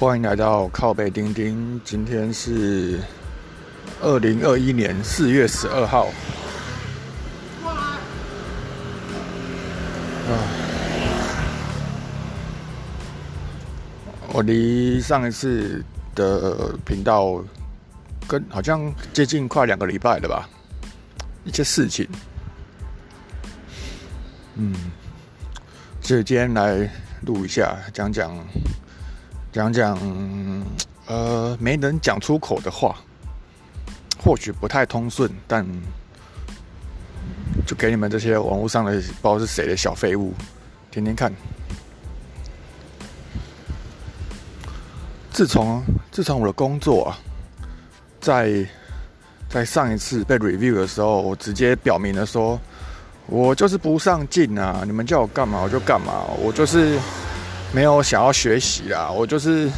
欢迎来到靠背钉钉。今天是二零二一年四月十二号。啊，我离上一次的频道跟好像接近快两个礼拜了吧？一些事情，嗯，所以今天来录一下，讲讲。讲讲，呃，没能讲出口的话，或许不太通顺，但就给你们这些网络上的不知道是谁的小废物听听看。自从自从我的工作啊，在在上一次被 review 的时候，我直接表明了说，我就是不上进啊！你们叫我干嘛我就干嘛，我就是。没有想要学习啦，我就是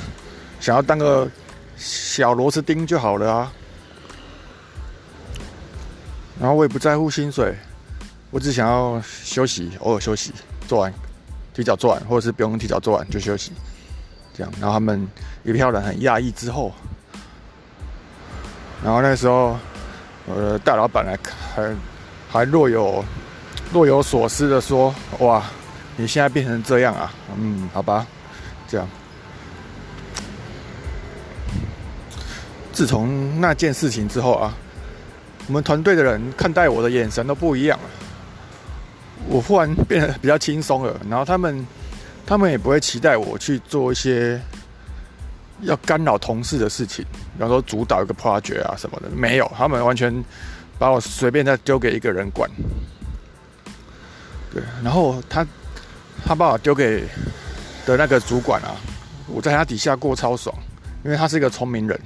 想要当个小螺丝钉就好了啊。然后我也不在乎薪水，我只想要休息，偶尔休息，做完提早做完，或者是不用提早做完就休息，这样。然后他们一票人很讶异之后，然后那时候我的大老板来还还若有若有所思的说：“哇。”你现在变成这样啊？嗯，好吧，这样。自从那件事情之后啊，我们团队的人看待我的眼神都不一样了。我忽然变得比较轻松了，然后他们，他们也不会期待我去做一些要干扰同事的事情，比方说主导一个 project 啊什么的，没有，他们完全把我随便再丢给一个人管。对，然后他。他把我丢给的那个主管啊，我在他底下过超爽，因为他是一个聪明人，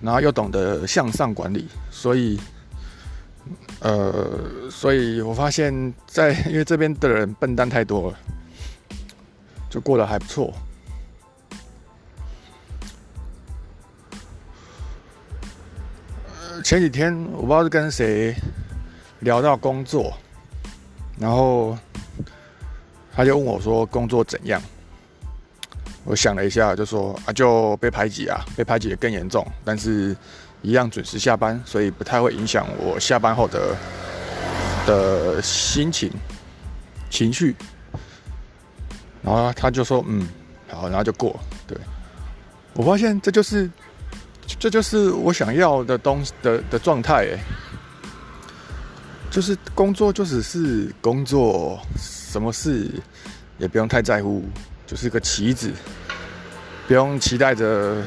然后又懂得向上管理，所以，呃，所以我发现，在因为这边的人笨蛋太多了，就过得还不错。前几天我不知道是跟谁聊到工作，然后。他就问我说：“工作怎样？”我想了一下，就说：“啊，就被排挤啊，被排挤的更严重，但是一样准时下班，所以不太会影响我下班后的的心情、情绪。”然后他就说：“嗯，好，然后就过。”对，我发现这就是，这就是我想要的东西的的状态，就是工作就只是工作。什么事也不用太在乎，就是个棋子，不用期待着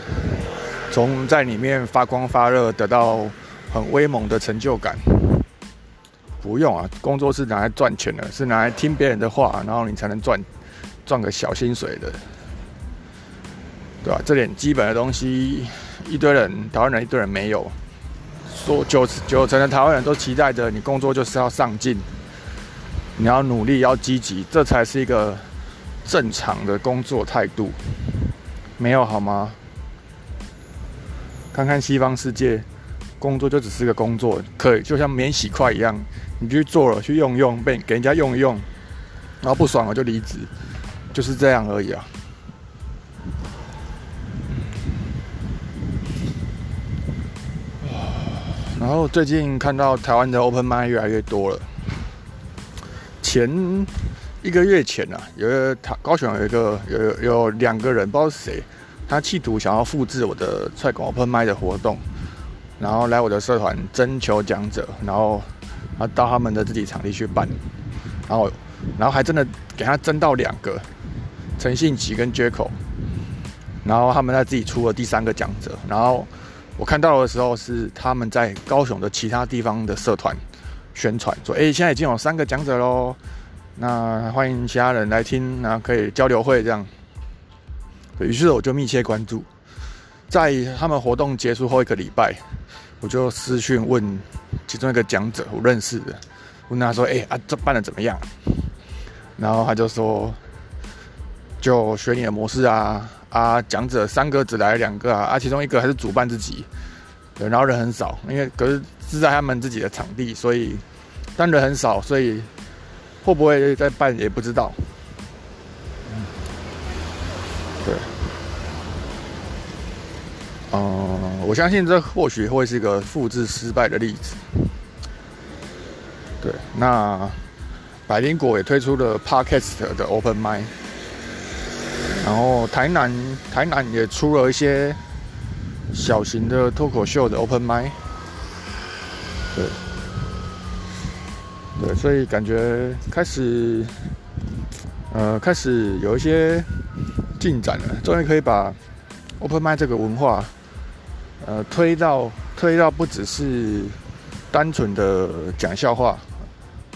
从在里面发光发热，得到很威猛的成就感。不用啊，工作是拿来赚钱的，是拿来听别人的话，然后你才能赚赚个小薪水的，对吧？这点基本的东西，一堆人台湾人一堆人没有，说九九成的台湾人都期待着你工作就是要上进。你要努力，要积极，这才是一个正常的工作态度。没有好吗？看看西方世界，工作就只是个工作，可以就像免洗筷一样，你去做了，去用用，被给人家用一用，然后不爽了就离职，就是这样而已啊。然后最近看到台湾的 Open Mind 越来越多了。前一个月前啊，有个他高雄有一个有有两个人，不知道是谁，他企图想要复制我的踹狗 open 麦的活动，然后来我的社团征求讲者，然后他到他们的自己场地去办，然后然后还真的给他征到两个陈信吉跟 Jaco，然后他们在自己出了第三个讲者，然后我看到的时候是他们在高雄的其他地方的社团。宣传说：“哎，现在已经有三个讲者喽，那欢迎其他人来听，然后可以交流会这样。”于是我就密切关注，在他们活动结束后一个礼拜，我就私讯问其中一个讲者，我认识的，问他说：“哎啊，这办的怎么样？”然后他就说：“就学你的模式啊啊，讲者三个只来两个啊，啊，其中一个还是主办自己，对，然后人很少，因为可是。”是在他们自己的场地，所以但人很少，所以会不会再办也不知道。对，嗯，我相信这或许会是一个复制失败的例子。对，那百灵果也推出了 Podcast 的 Open Mind 然后台南台南也出了一些小型的脱口秀的 Open m i 对，对，所以感觉开始，呃，开始有一些进展了，终于可以把 Open m i 这个文化，呃，推到推到不只是单纯的讲笑话。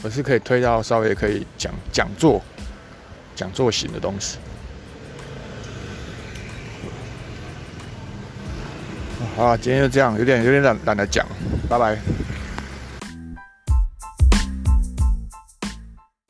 而是可以推到稍微可以讲讲座、讲座型的东西。好，今天就这样，有点有点懒懒得讲，拜拜。